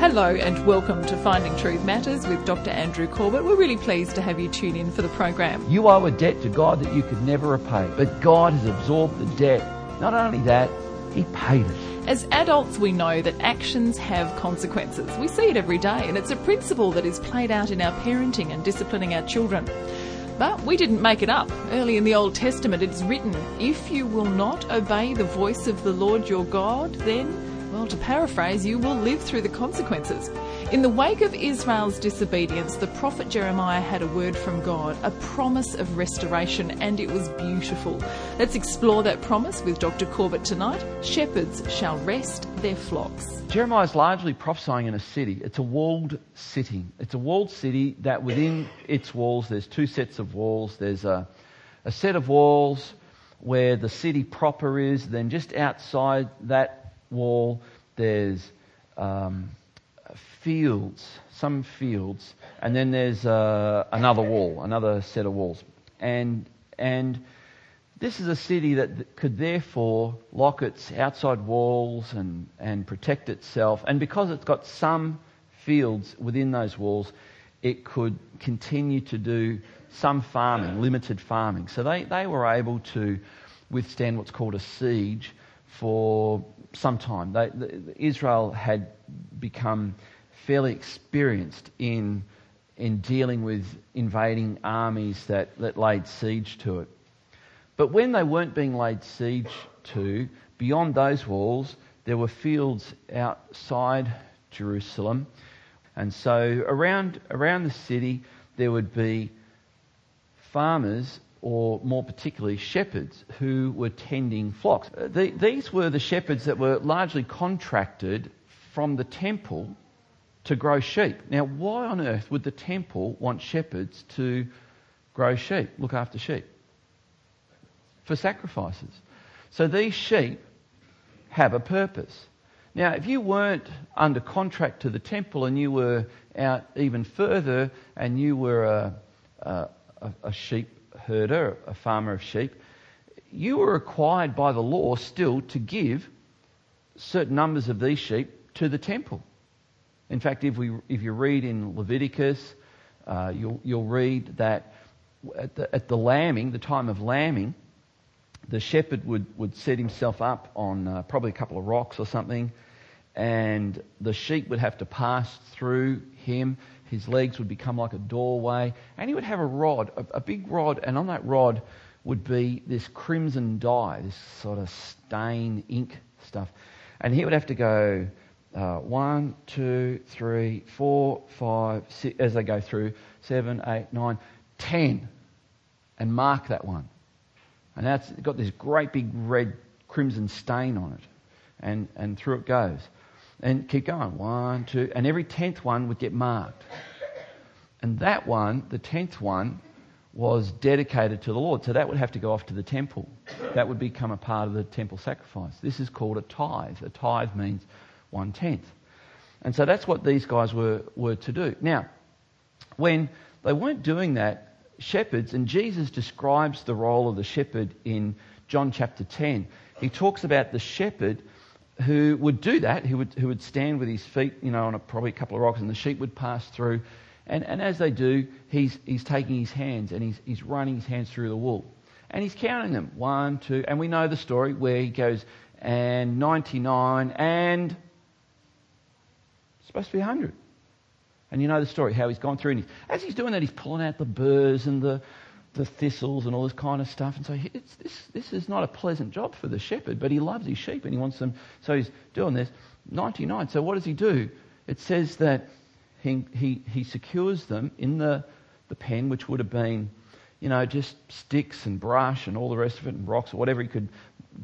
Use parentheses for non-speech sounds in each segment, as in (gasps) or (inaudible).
Hello and welcome to Finding Truth Matters with Dr. Andrew Corbett. We're really pleased to have you tune in for the program. You owe a debt to God that you could never repay, but God has absorbed the debt. Not only that, He paid it. As adults, we know that actions have consequences. We see it every day, and it's a principle that is played out in our parenting and disciplining our children. But we didn't make it up. Early in the Old Testament, it is written, If you will not obey the voice of the Lord your God, then well, to paraphrase, you will live through the consequences. In the wake of Israel's disobedience, the prophet Jeremiah had a word from God, a promise of restoration, and it was beautiful. Let's explore that promise with Dr. Corbett tonight. Shepherds shall rest their flocks. Jeremiah is largely prophesying in a city. It's a walled city. It's a walled city that within its walls, there's two sets of walls. There's a, a set of walls where the city proper is, then just outside that wall, there's um, fields, some fields, and then there's uh, another wall, another set of walls. And, and this is a city that could therefore lock its outside walls and, and protect itself. And because it's got some fields within those walls, it could continue to do some farming, limited farming. So they, they were able to withstand what's called a siege for some time. They, the, Israel had become fairly experienced in, in dealing with invading armies that, that laid siege to it. But when they weren't being laid siege to, beyond those walls, there were fields outside Jerusalem. And so around, around the city, there would be farmers or more particularly shepherds who were tending flocks. Uh, the, these were the shepherds that were largely contracted from the temple to grow sheep. Now, why on earth would the temple want shepherds to grow sheep, look after sheep? For sacrifices. So these sheep have a purpose. Now, if you weren't under contract to the temple and you were out even further and you were a, a, a sheep herder, a farmer of sheep, you were required by the law still to give certain numbers of these sheep to the temple. In fact, if, we, if you read in Leviticus, uh, you'll, you'll read that at the, at the lambing, the time of lambing, the shepherd would, would set himself up on uh, probably a couple of rocks or something, and the sheep would have to pass through him. His legs would become like a doorway, and he would have a rod, a, a big rod, and on that rod would be this crimson dye, this sort of stain ink stuff. And he would have to go uh, one, two, three, four, five, six, as they go through, seven, eight, nine, ten, and mark that one. And that's got this great big red crimson stain on it. And, and through it goes. And keep going. One, two, and every tenth one would get marked. And that one, the tenth one, was dedicated to the Lord. So that would have to go off to the temple. That would become a part of the temple sacrifice. This is called a tithe. A tithe means one tenth. And so that's what these guys were, were to do. Now, when they weren't doing that, shepherds, and Jesus describes the role of the shepherd in John chapter 10. He talks about the shepherd who would do that, who would, who would stand with his feet, you know, on a, probably a couple of rocks, and the sheep would pass through. And, and as they do, he's, he's taking his hands and he's, he's running his hands through the wool. And he's counting them. One, two, and we know the story where he goes, and 99, and it's supposed to be 100. And you know the story, how he's gone through. And he's, as he's doing that, he's pulling out the burrs and the, the thistles and all this kind of stuff. And so this, this is not a pleasant job for the shepherd, but he loves his sheep and he wants them. So he's doing this. 99. So what does he do? It says that he, he, he secures them in the, the pen, which would have been, you know, just sticks and brush and all the rest of it and rocks or whatever he could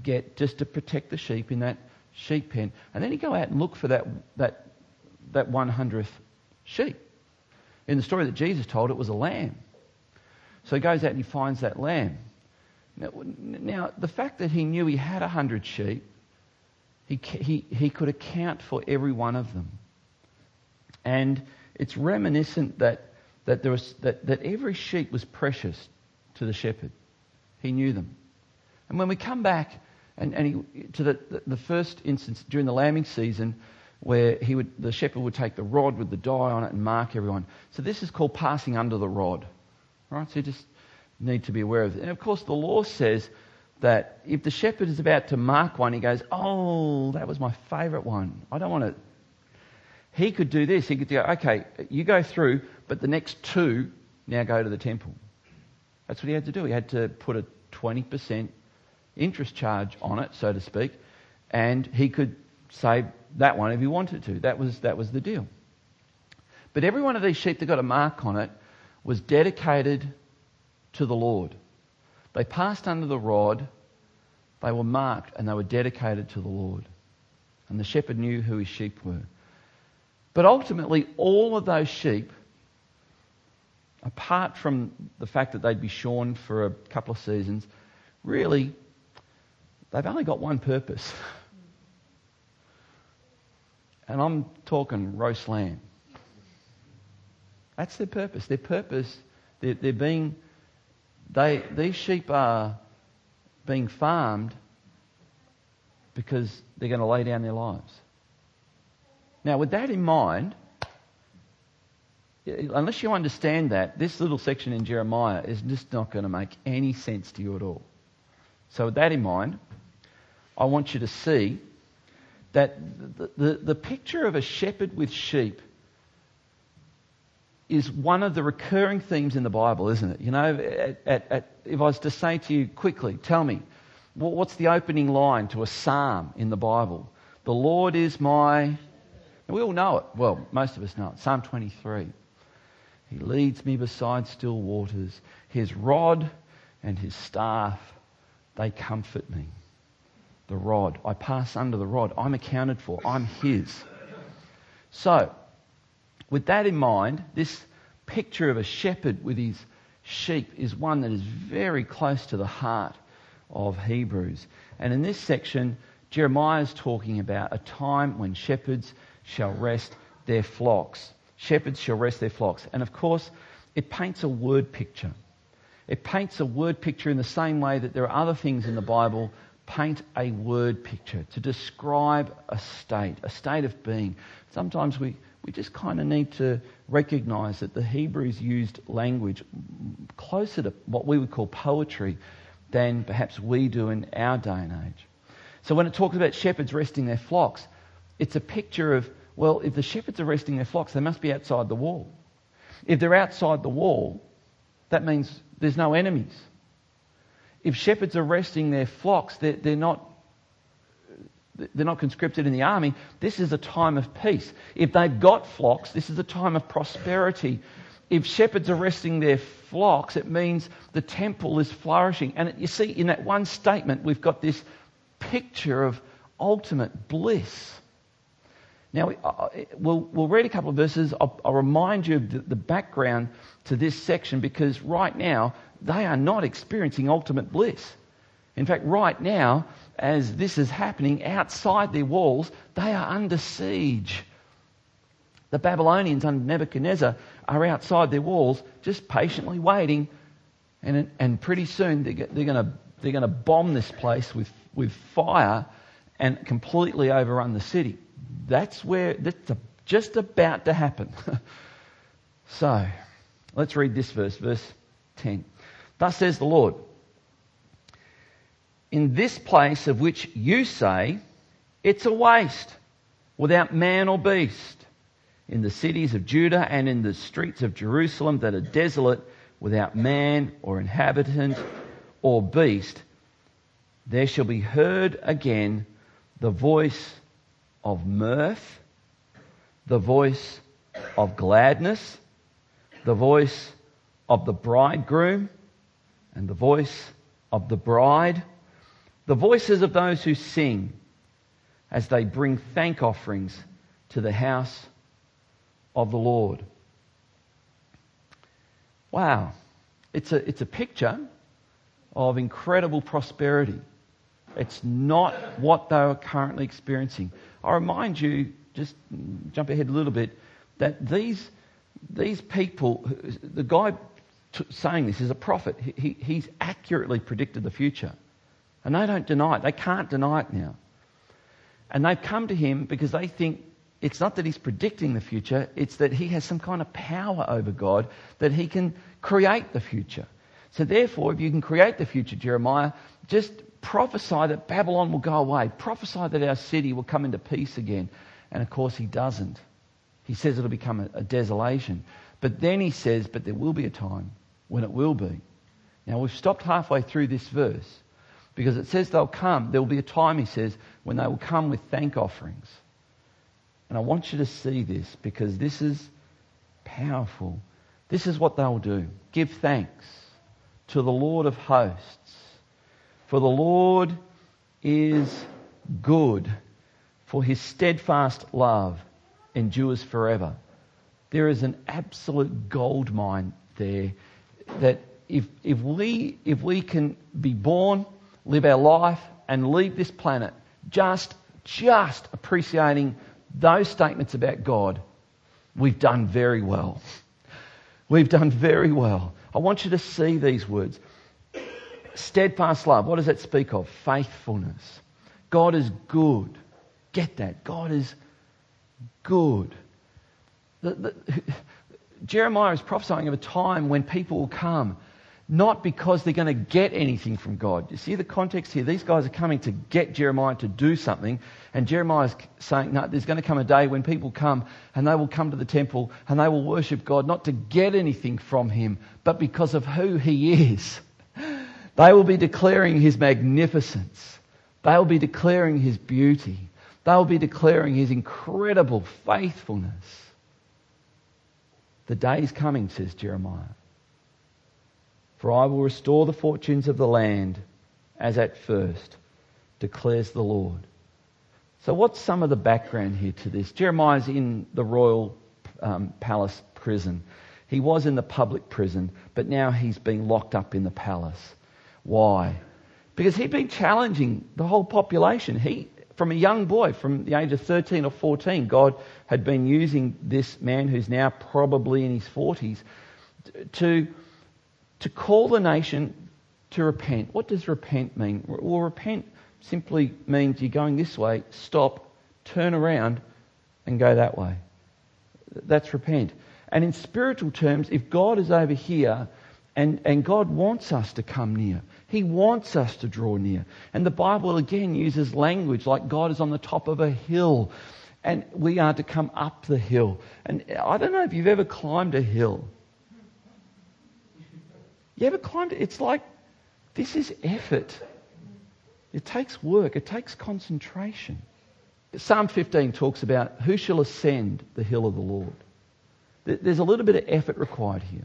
get just to protect the sheep in that sheep pen. And then he'd go out and look for that, that, that 100th sheep. In the story that Jesus told, it was a lamb. So he goes out and he finds that lamb. Now, now the fact that he knew he had a hundred sheep, he, he, he could account for every one of them. And it's reminiscent that, that, there was, that, that every sheep was precious to the shepherd. He knew them. And when we come back and, and he, to the, the, the first instance during the lambing season, where he would, the shepherd would take the rod with the dye on it and mark everyone. So this is called passing under the rod. Right? So you just need to be aware of it. And of course, the law says that if the shepherd is about to mark one, he goes, Oh, that was my favourite one. I don't want to. He could do this. He could go, Okay, you go through, but the next two now go to the temple. That's what he had to do. He had to put a 20% interest charge on it, so to speak, and he could save that one if he wanted to. That was, that was the deal. But every one of these sheep that got a mark on it was dedicated to the Lord. They passed under the rod, they were marked, and they were dedicated to the Lord. And the shepherd knew who his sheep were. But ultimately, all of those sheep, apart from the fact that they'd be shorn for a couple of seasons, really, they've only got one purpose. (laughs) And I'm talking roast lamb. That's their purpose. Their purpose, they're, they're being, they, these sheep are being farmed because they're going to lay down their lives. Now, with that in mind, unless you understand that, this little section in Jeremiah is just not going to make any sense to you at all. So, with that in mind, I want you to see that the, the, the picture of a shepherd with sheep is one of the recurring themes in the Bible, isn't it? You know, at, at, at, if I was to say to you quickly, tell me, what's the opening line to a psalm in the Bible? The Lord is my. We all know it. Well, most of us know it. Psalm 23. He leads me beside still waters. His rod and his staff, they comfort me the rod. I pass under the rod. I'm accounted for. I'm His. So, with that in mind, this picture of a shepherd with his sheep is one that is very close to the heart of Hebrews. And in this section, Jeremiah is talking about a time when shepherds shall rest their flocks. Shepherds shall rest their flocks. And of course, it paints a word picture. It paints a word picture in the same way that there are other things in the Bible paint a word picture, to describe a state, a state of being. Sometimes we, we just kind of need to recognize that the Hebrews used language closer to what we would call poetry than perhaps we do in our day and age. So when it talks about shepherds resting their flocks, it's a picture of, well, if the shepherds are resting their flocks, they must be outside the wall. If they're outside the wall, that means there's no enemies if shepherds are resting their flocks, they're, they're not they're not conscripted in the army. This is a time of peace. If they've got flocks, this is a time of prosperity. If shepherds are resting their flocks, it means the temple is flourishing. And you see, in that one statement, we've got this picture of ultimate bliss. Now, we'll, read a couple of verses. I'll, remind you of the background to this section because right now, they are not experiencing ultimate bliss. In fact, right now, as this is happening outside their walls, they are under siege. The Babylonians under Nebuchadnezzar are outside their walls, just patiently waiting, and, and pretty soon they're, they're going they're to bomb this place with, with fire and completely overrun the city. That's where that's just about to happen. (laughs) so, let's read this verse, verse 10. Thus says the Lord, in this place of which you say, it's a waste, without man or beast, in the cities of Judah and in the streets of Jerusalem that are desolate, without man or inhabitant or beast, there shall be heard again the voice of mirth, the voice of gladness, the voice of the bridegroom and the voice of the bride, the voices of those who sing as they bring thank offerings to the house of the Lord. Wow. It's a, it's a picture of incredible prosperity. It's not what they are currently experiencing. I remind you, just jump ahead a little bit, that these, these people, the guy t- saying this is a prophet. He, he's accurately predicted the future. And they don't deny it. They can't deny it now. And they've come to him because they think it's not that he's predicting the future, it's that he has some kind of power over God that he can create the future. So therefore, if you can create the future, Jeremiah, just prophesy that Babylon will go away. Prophesy that our city will come into peace again. And of course, he doesn't. He says it'll become a, desolation. But then he says, but there will be a time when it will be. Now, we've stopped halfway through this verse because it says they'll come. There will be a time, he says, when they will come with thank offerings. And I want you to see this because this is powerful. This is what they'll do give thanks to the Lord of hosts. For the Lord is good, for his steadfast love endures forever. There is an absolute gold mine there that if, if, we, if we can be born, live our life, and leave this planet just, just appreciating those statements about God, we've done very well. We've done very well. I want you to see these words. Steadfast love, what does that speak of? Faithfulness. God is good. Get that. God is good. The, the, (laughs) Jeremiah is prophesying of a time when people will come not because they're going to get anything from God. You see the context here? These guys are coming to get Jeremiah to do something, and Jeremiah is saying, no, there's going to come a day when people come and they will come to the temple and they will worship God not to get anything from Him, but because of who He is. (laughs) They will be declaring His magnificence. They will be declaring His beauty. They will be declaring His incredible faithfulness. The day is coming, says Jeremiah for I will restore the fortunes of the land as at first, declares the Lord. So, what's some of the background here to this? Jeremiah's in the royal um, palace prison. He was in the public prison, but now he's been locked up in the palace. Why? Because he'd been challenging the whole population. He, from a young boy, from the age of 13 or 14, God had been using this man who's now probably in his 40s to to call the nation to repent. What does repent mean? Well, repent simply means you're going this way, stop, turn around, and go that way. That's repent. And in spiritual terms, if God is over here and, and God wants us to come near, He wants us to draw near. And the Bible again uses language like God is on the top of a hill and we are to come up the hill. And I don't know if you've ever climbed a hill. You ever climbed it? It's like this is effort. It takes work, it takes concentration. Psalm 15 talks about who shall ascend the hill of the Lord. There's a little bit of effort required here.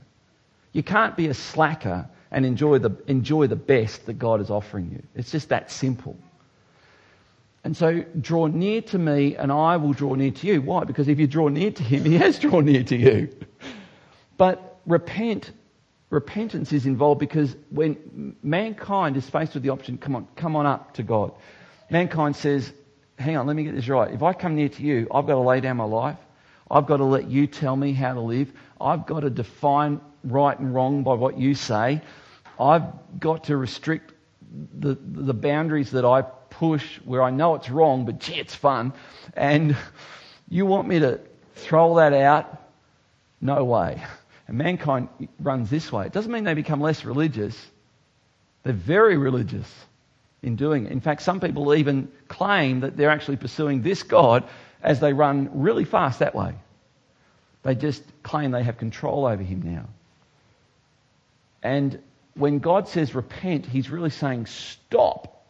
You can't be a slacker and enjoy the, enjoy the best that God is offering you. It's just that simple. And so draw near to me and I will draw near to you. Why? Because if you draw near to him, he has drawn near to you. But repent repentance is involved because when mankind is faced with the option, come on, come on up to God, mankind says, hang on, let me get this right. If I come near to you, I've got to lay down my life. I've got to let you tell me how to live. I've got to define right and wrong by what you say. I've got to restrict the, the boundaries that I push where I know it's wrong, but gee, it's fun. And (laughs) you want me to throw that out? No way. And mankind runs this way. It doesn't mean they become less religious. They're very religious in doing it. In fact, some people even claim that they're actually pursuing this God as they run really fast that way. They just claim they have control over him now. And when God says repent, he's really saying stop,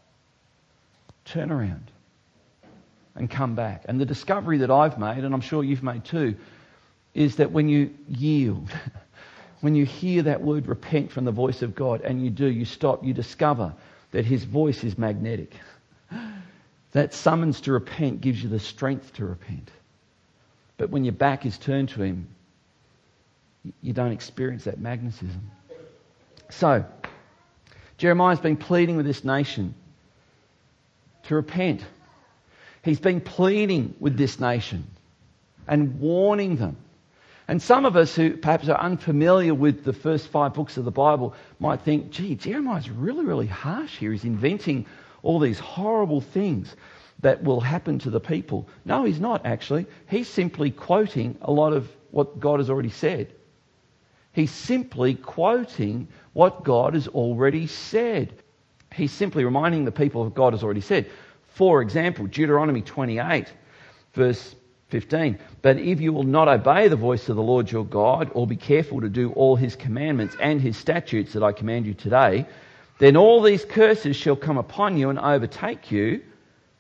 turn around, and come back. And the discovery that I've made, and I'm sure you've made too, is that when you yield, (laughs) when you hear that word repent from the voice of God and you do, you stop, you discover that his voice is magnetic. (gasps) That summons to repent gives you the strength to repent. But when your back is turned to him, you don't experience that magnetism. So, Jeremiah's been pleading with this nation to repent. He's been pleading with this nation and warning them and some of us who perhaps are unfamiliar with the first five books of the Bible might think, gee, Jeremiah's really, really harsh here. He's inventing all these horrible things. that will happen to the people. No, he's not actually. He's simply quoting a lot of what God has already said. He's simply quoting what God has already said. He's simply reminding the people of what God has already said. For example, Deuteronomy 28, verse 15. But if you will not obey the voice of the Lord your God, or be careful to do all his commandments and his statutes that I command you today, then all these curses shall come upon you and overtake you.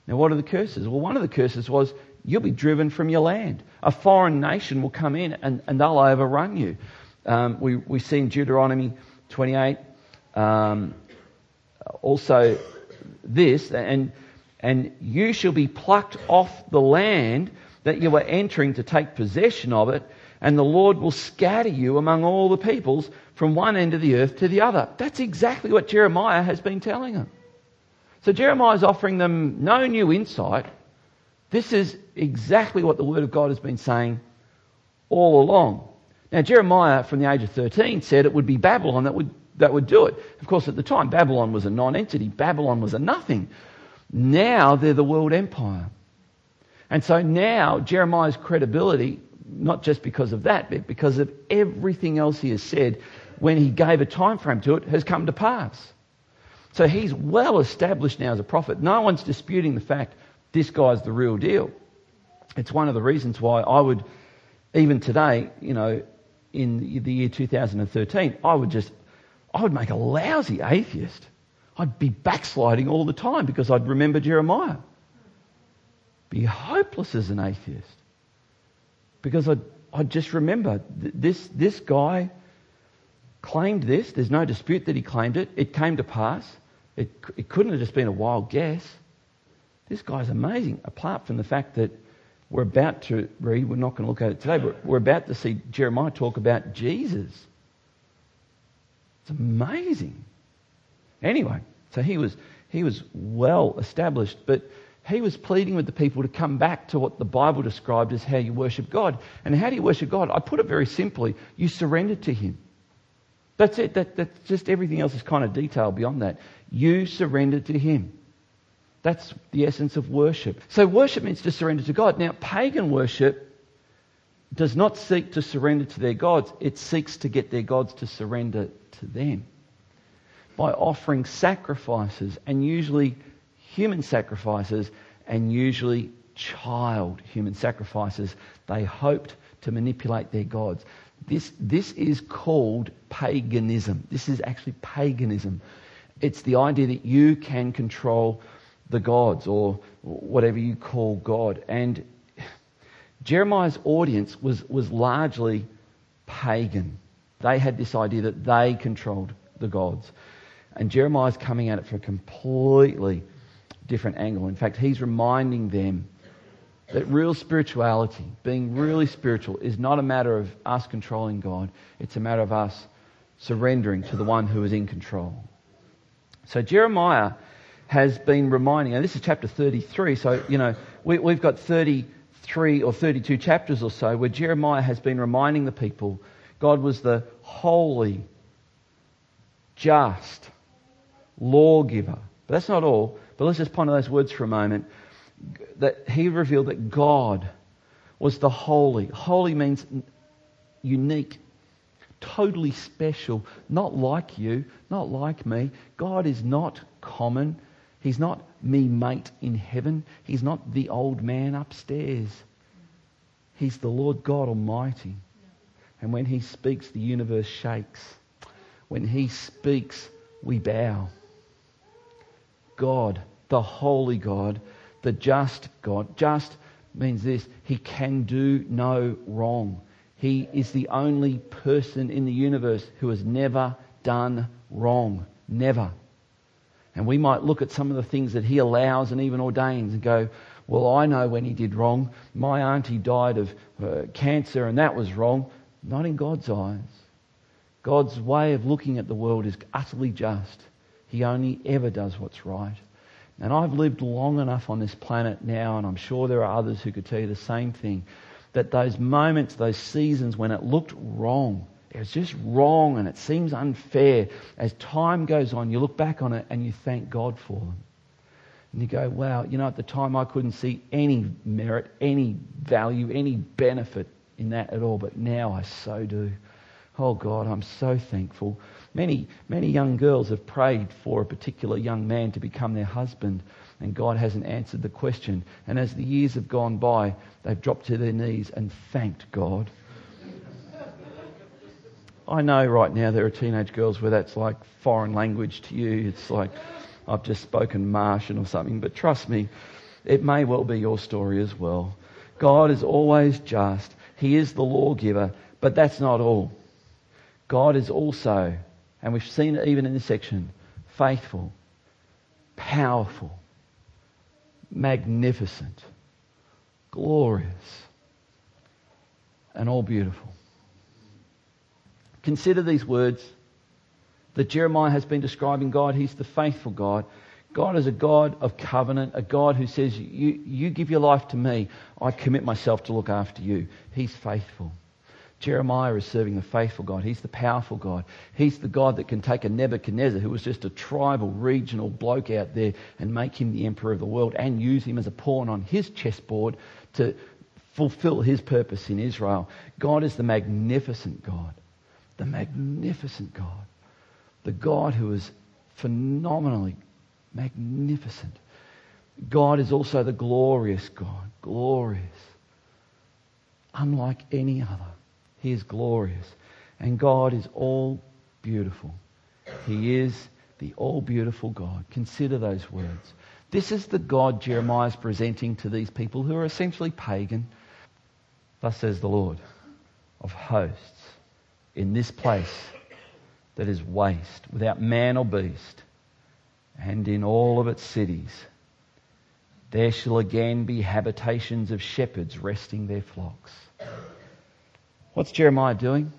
Now, what are the curses? Well, one of the curses was you'll be driven from your land. A foreign nation will come in and, and they'll overrun you. Um, we, we see in Deuteronomy 28 um, also this, and, and you shall be plucked off the land that you are entering to take possession of it, and the Lord will scatter you among all the peoples from one end of the earth to the other. That's exactly what Jeremiah has been telling them. So Jeremiah is offering them no new insight. This is exactly what the Word of God has been saying all along. Now, Jeremiah, from the age of 13, said it would be Babylon that would, that would do it. Of course, at the time, Babylon was a non entity, Babylon was a nothing. Now they're the world empire. And so now Jeremiah's credibility, not just because of that, but because of everything else he has said when he gave a time frame to it, has come to pass. So he's well established now as a prophet. No one's disputing the fact this guy's the real deal. It's one of the reasons why I would, even today, you know, in the year 2013, I would just, I would make a lousy atheist. I'd be backsliding all the time because I'd remember Jeremiah. Be hopeless as an atheist. Because I'd, I'd just remember this, this guy claimed this. There's no dispute that he claimed it. It came to pass. It, it couldn't have just been a wild guess. This guy's amazing, apart from the fact that we're about to read, we're not going to look at it today, but we're about to see Jeremiah talk about Jesus. It's amazing. Anyway, so he was, he was well established, but he was pleading with the people to come back to what the Bible described as how you worship God. And how do you worship God? I put it very simply you surrender to Him. That's it. That, that's just everything else is kind of detailed beyond that. You surrender to Him. That's the essence of worship. So worship means to surrender to God. Now, pagan worship does not seek to surrender to their gods. It seeks to get their gods to surrender to them by offering sacrifices and usually human sacrifices and usually child human sacrifices. They hoped to manipulate their gods. This, this is called paganism. This is actually paganism. It's the idea that you can control the gods or whatever you call God. And Jeremiah's audience was, was largely pagan. They had this idea that they controlled the gods. And Jeremiah's coming at it from a completely different angle. In fact, he's reminding them that real spirituality, being really spiritual, is not a matter of us controlling God, it's a matter of us surrendering to the one who is in control. So Jeremiah has been reminding, and this is chapter 33, so, you know, we, we've got 33 or 32 chapters or so where Jeremiah has been reminding the people God was the holy, just lawgiver. But that's not all. But let's just ponder those words for a moment. That he revealed that God was the holy. Holy means unique, totally special, not like you, not like me. God is not common. He's not me mate in heaven. He's not the old man upstairs. He's the Lord God Almighty. And when he speaks, the universe shakes. When he speaks, we bow. God, the holy God, the just God. Just means this He can do no wrong. He is the only person in the universe who has never done wrong. Never. And we might look at some of the things that he allows and even ordains and go, well, I know when he did wrong. My auntie died of uh, cancer and that was wrong. Not in God's eyes. God's way of looking at the world is utterly just. He only ever does what's right. And I've lived long enough on this planet now, and I'm sure there are others who could tell you the same thing, that those moments, those seasons when it looked wrong, it was just wrong and it seems unfair. As time goes on, you look back on it and you thank God for them. And you go, wow, you know, at the time I couldn't see any merit, any value, any benefit in that at all, but now I so do. Oh God, I'm so thankful. Many, many young girls have prayed for a particular young man to become their husband, and God hasn't answered the question. And as the years have gone by, they've dropped to their knees and thanked God. I know right now there are teenage girls where that's like foreign language to you. It's like, I've just spoken Martian or something, but trust me, it may well be your story as well. God is always just. He is the lawgiver, but that's not all. God is also, and we've seen it even in this section, faithful, powerful, magnificent, glorious, and all beautiful. Consider these words that Jeremiah has been describing God. He's the faithful God. God is a God of covenant, a God who says, you, you give your life to me, I commit myself to look after you. He's faithful. Jeremiah is serving the faithful God. He's the powerful God. He's the God that can take a Nebuchadnezzar, who was just a tribal, regional bloke out there, and make him the emperor of the world and use him as a pawn on his chessboard to fulfill his purpose in Israel. God is the magnificent God. The magnificent God the God who is phenomenally magnificent. God is also the glorious God, glorious, unlike any other. He is glorious. And God is all beautiful. He is the all beautiful God. Consider those words. This is the God Jeremiah is presenting to these people who are essentially pagan. Thus says the Lord of hosts in this place that is waste, without man or beast, and in all of its cities. There shall again be habitations of shepherds resting their flocks. What's Jeremiah doing?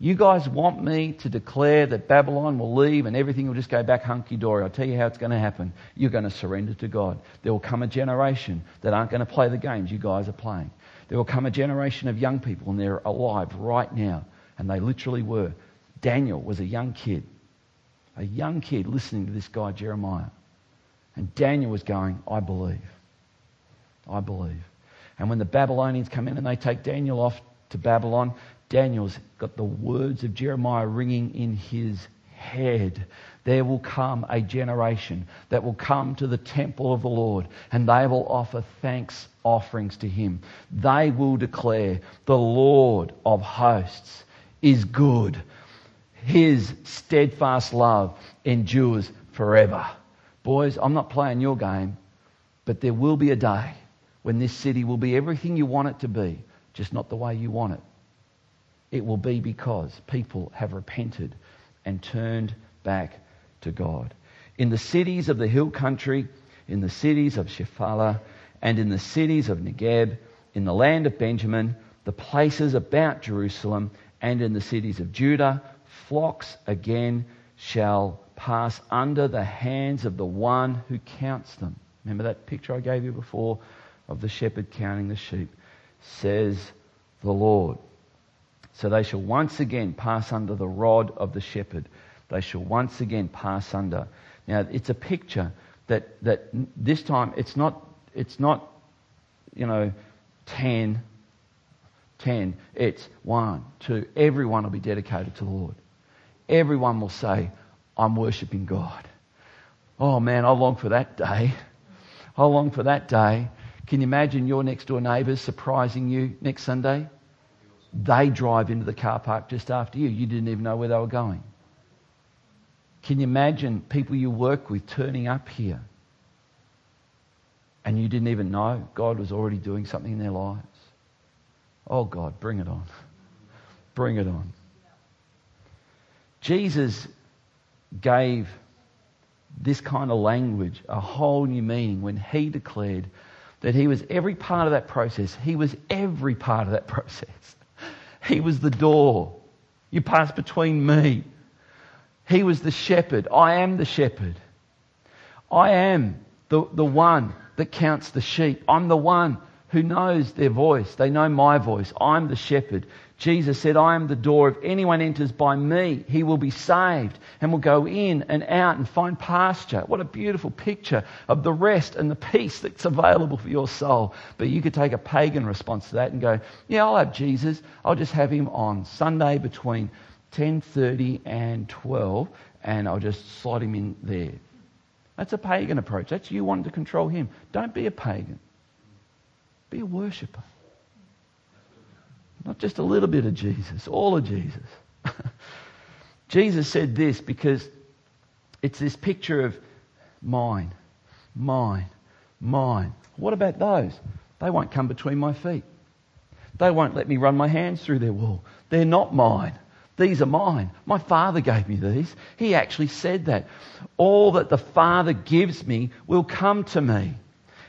You guys want me to declare that Babylon will leave and everything will just go back hunky dory. I'll tell you how it's going to happen. You're going to surrender to God. There will come a generation that aren't going to play the games you guys are playing. There will come a generation of young people, and they're alive right now, and they literally were, Daniel was a young kid, a young kid listening to this guy, Jeremiah. And Daniel was going, I believe. I believe. And when the Babylonians come in and they take Daniel off to Babylon, Daniel's got the words of Jeremiah ringing in his head. There will come a generation that will come to the temple of the Lord and they will offer thanks offerings to him. They will declare, The Lord of hosts is good his steadfast love endures forever. Boys, I'm not playing your game, but there will be a day when this city will be everything you want it to be, just not the way you want it. It will be because people have repented and turned back to God. In the cities of the hill country, in the cities of Shephelah, and in the cities of Negeb, in the land of Benjamin, the places about Jerusalem, and in the cities of Judah, flocks again shall pass under the hands of the one who counts them. Remember that picture I gave you before of the shepherd counting the sheep? Says the Lord. So they shall once again pass under the rod of the shepherd. They shall once again pass under. Now it's a picture that, that this time it's not, it's not, you know, 10, 10. It's one, two. Everyone will be dedicated to the Lord everyone will say, I'm worshipping God. Oh man, I long for that day. I long for that day. Can you imagine your next door neighbours surprising you next Sunday? They drive into the car park just after you. You didn't even know where they were going. Can you imagine people you work with turning up here and you didn't even know God was already doing something in their lives? Oh God, bring it on. (laughs) Bring it on. Jesus gave this kind of language a whole new meaning when he declared that he was every part of that process. He was every part of that process. He was the door. You pass between me. He was the shepherd. I am the shepherd. I am the, the one that counts the sheep. I'm the one who knows their voice. They know my voice. I'm the shepherd. Jesus said, I am the door. If anyone enters by me, he will be saved and will go in and out and find pasture. What a beautiful picture of the rest and the peace that's available for your soul. But you could take a pagan response to that and go, yeah, I'll have Jesus. I'll just have him on Sunday between 10.30 and 12 and I'll just slot him in there. That's a pagan approach. That's you wanting to control him. Don't be a pagan. Be a worshipper. Not just a little bit of Jesus, all of Jesus. (laughs) Jesus said this because it's this picture of mine, mine, mine. What about those? They won't come between my feet. They won't let me run my hands through their wool. They're not mine. These are mine. My Father gave me these. He actually said that. All that the Father gives me will come to me.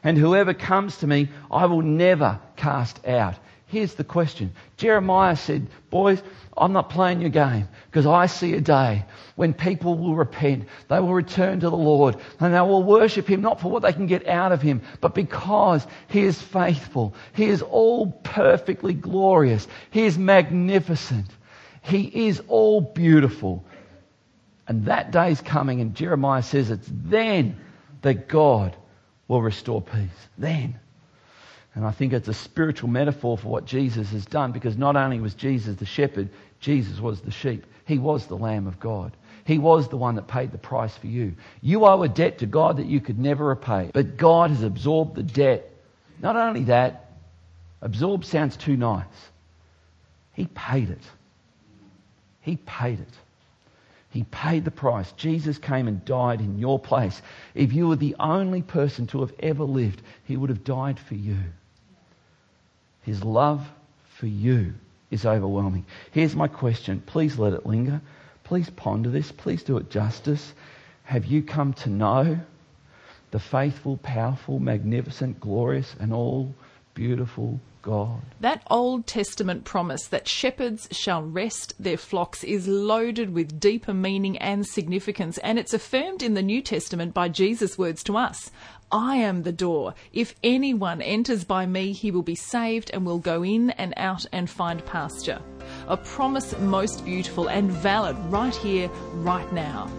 And whoever comes to me, I will never cast out. Here's the question. Jeremiah said, boys, I'm not playing your game because I see a day when people will repent. They will return to the Lord and they will worship Him not for what they can get out of Him, but because He is faithful. He is all perfectly glorious. He is magnificent. He is all beautiful. And that day is coming and Jeremiah says it's then that God will restore peace. Then. And I think it's a spiritual metaphor for what Jesus has done because not only was Jesus the shepherd, Jesus was the sheep. He was the Lamb of God. He was the one that paid the price for you. You owe a debt to God that you could never repay. But God has absorbed the debt. Not only that, absorb sounds too nice. He paid it. He paid it. He paid the price. Jesus came and died in your place. If you were the only person to have ever lived, he would have died for you. His love for you is overwhelming. Here's my question. Please let it linger. Please ponder this. Please do it justice. Have you come to know the faithful, powerful, magnificent, glorious, and all beautiful God. That Old Testament promise that shepherds shall rest their flocks is loaded with deeper meaning and significance, and it's affirmed in the New Testament by Jesus' words to us. I am the door. If anyone enters by me, he will be saved and will go in and out and find pasture. A promise most beautiful and valid right here, right now.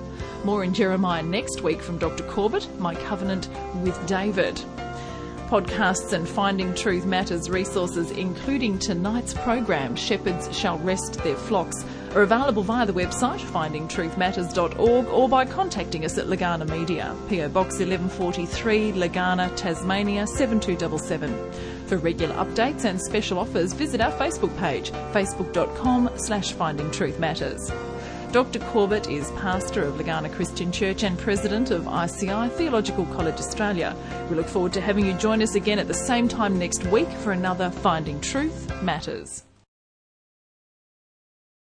More in Jeremiah next week from Dr. Corbett, My Covenant with David podcasts and Finding Truth Matters resources, including tonight's program, Shepherds Shall Rest Their Flocks, are available via the website findingtruthmatters.org or by contacting us at Legana Media, PO Box 1143, Legana, Tasmania 7277. For regular updates and special offers, visit our Facebook page, facebook.com slash findingtruthmatters. Dr. Corbett is pastor of Legana Christian Church and president of ICI Theological College Australia. We look forward to having you join us again at the same time next week for another Finding Truth Matters.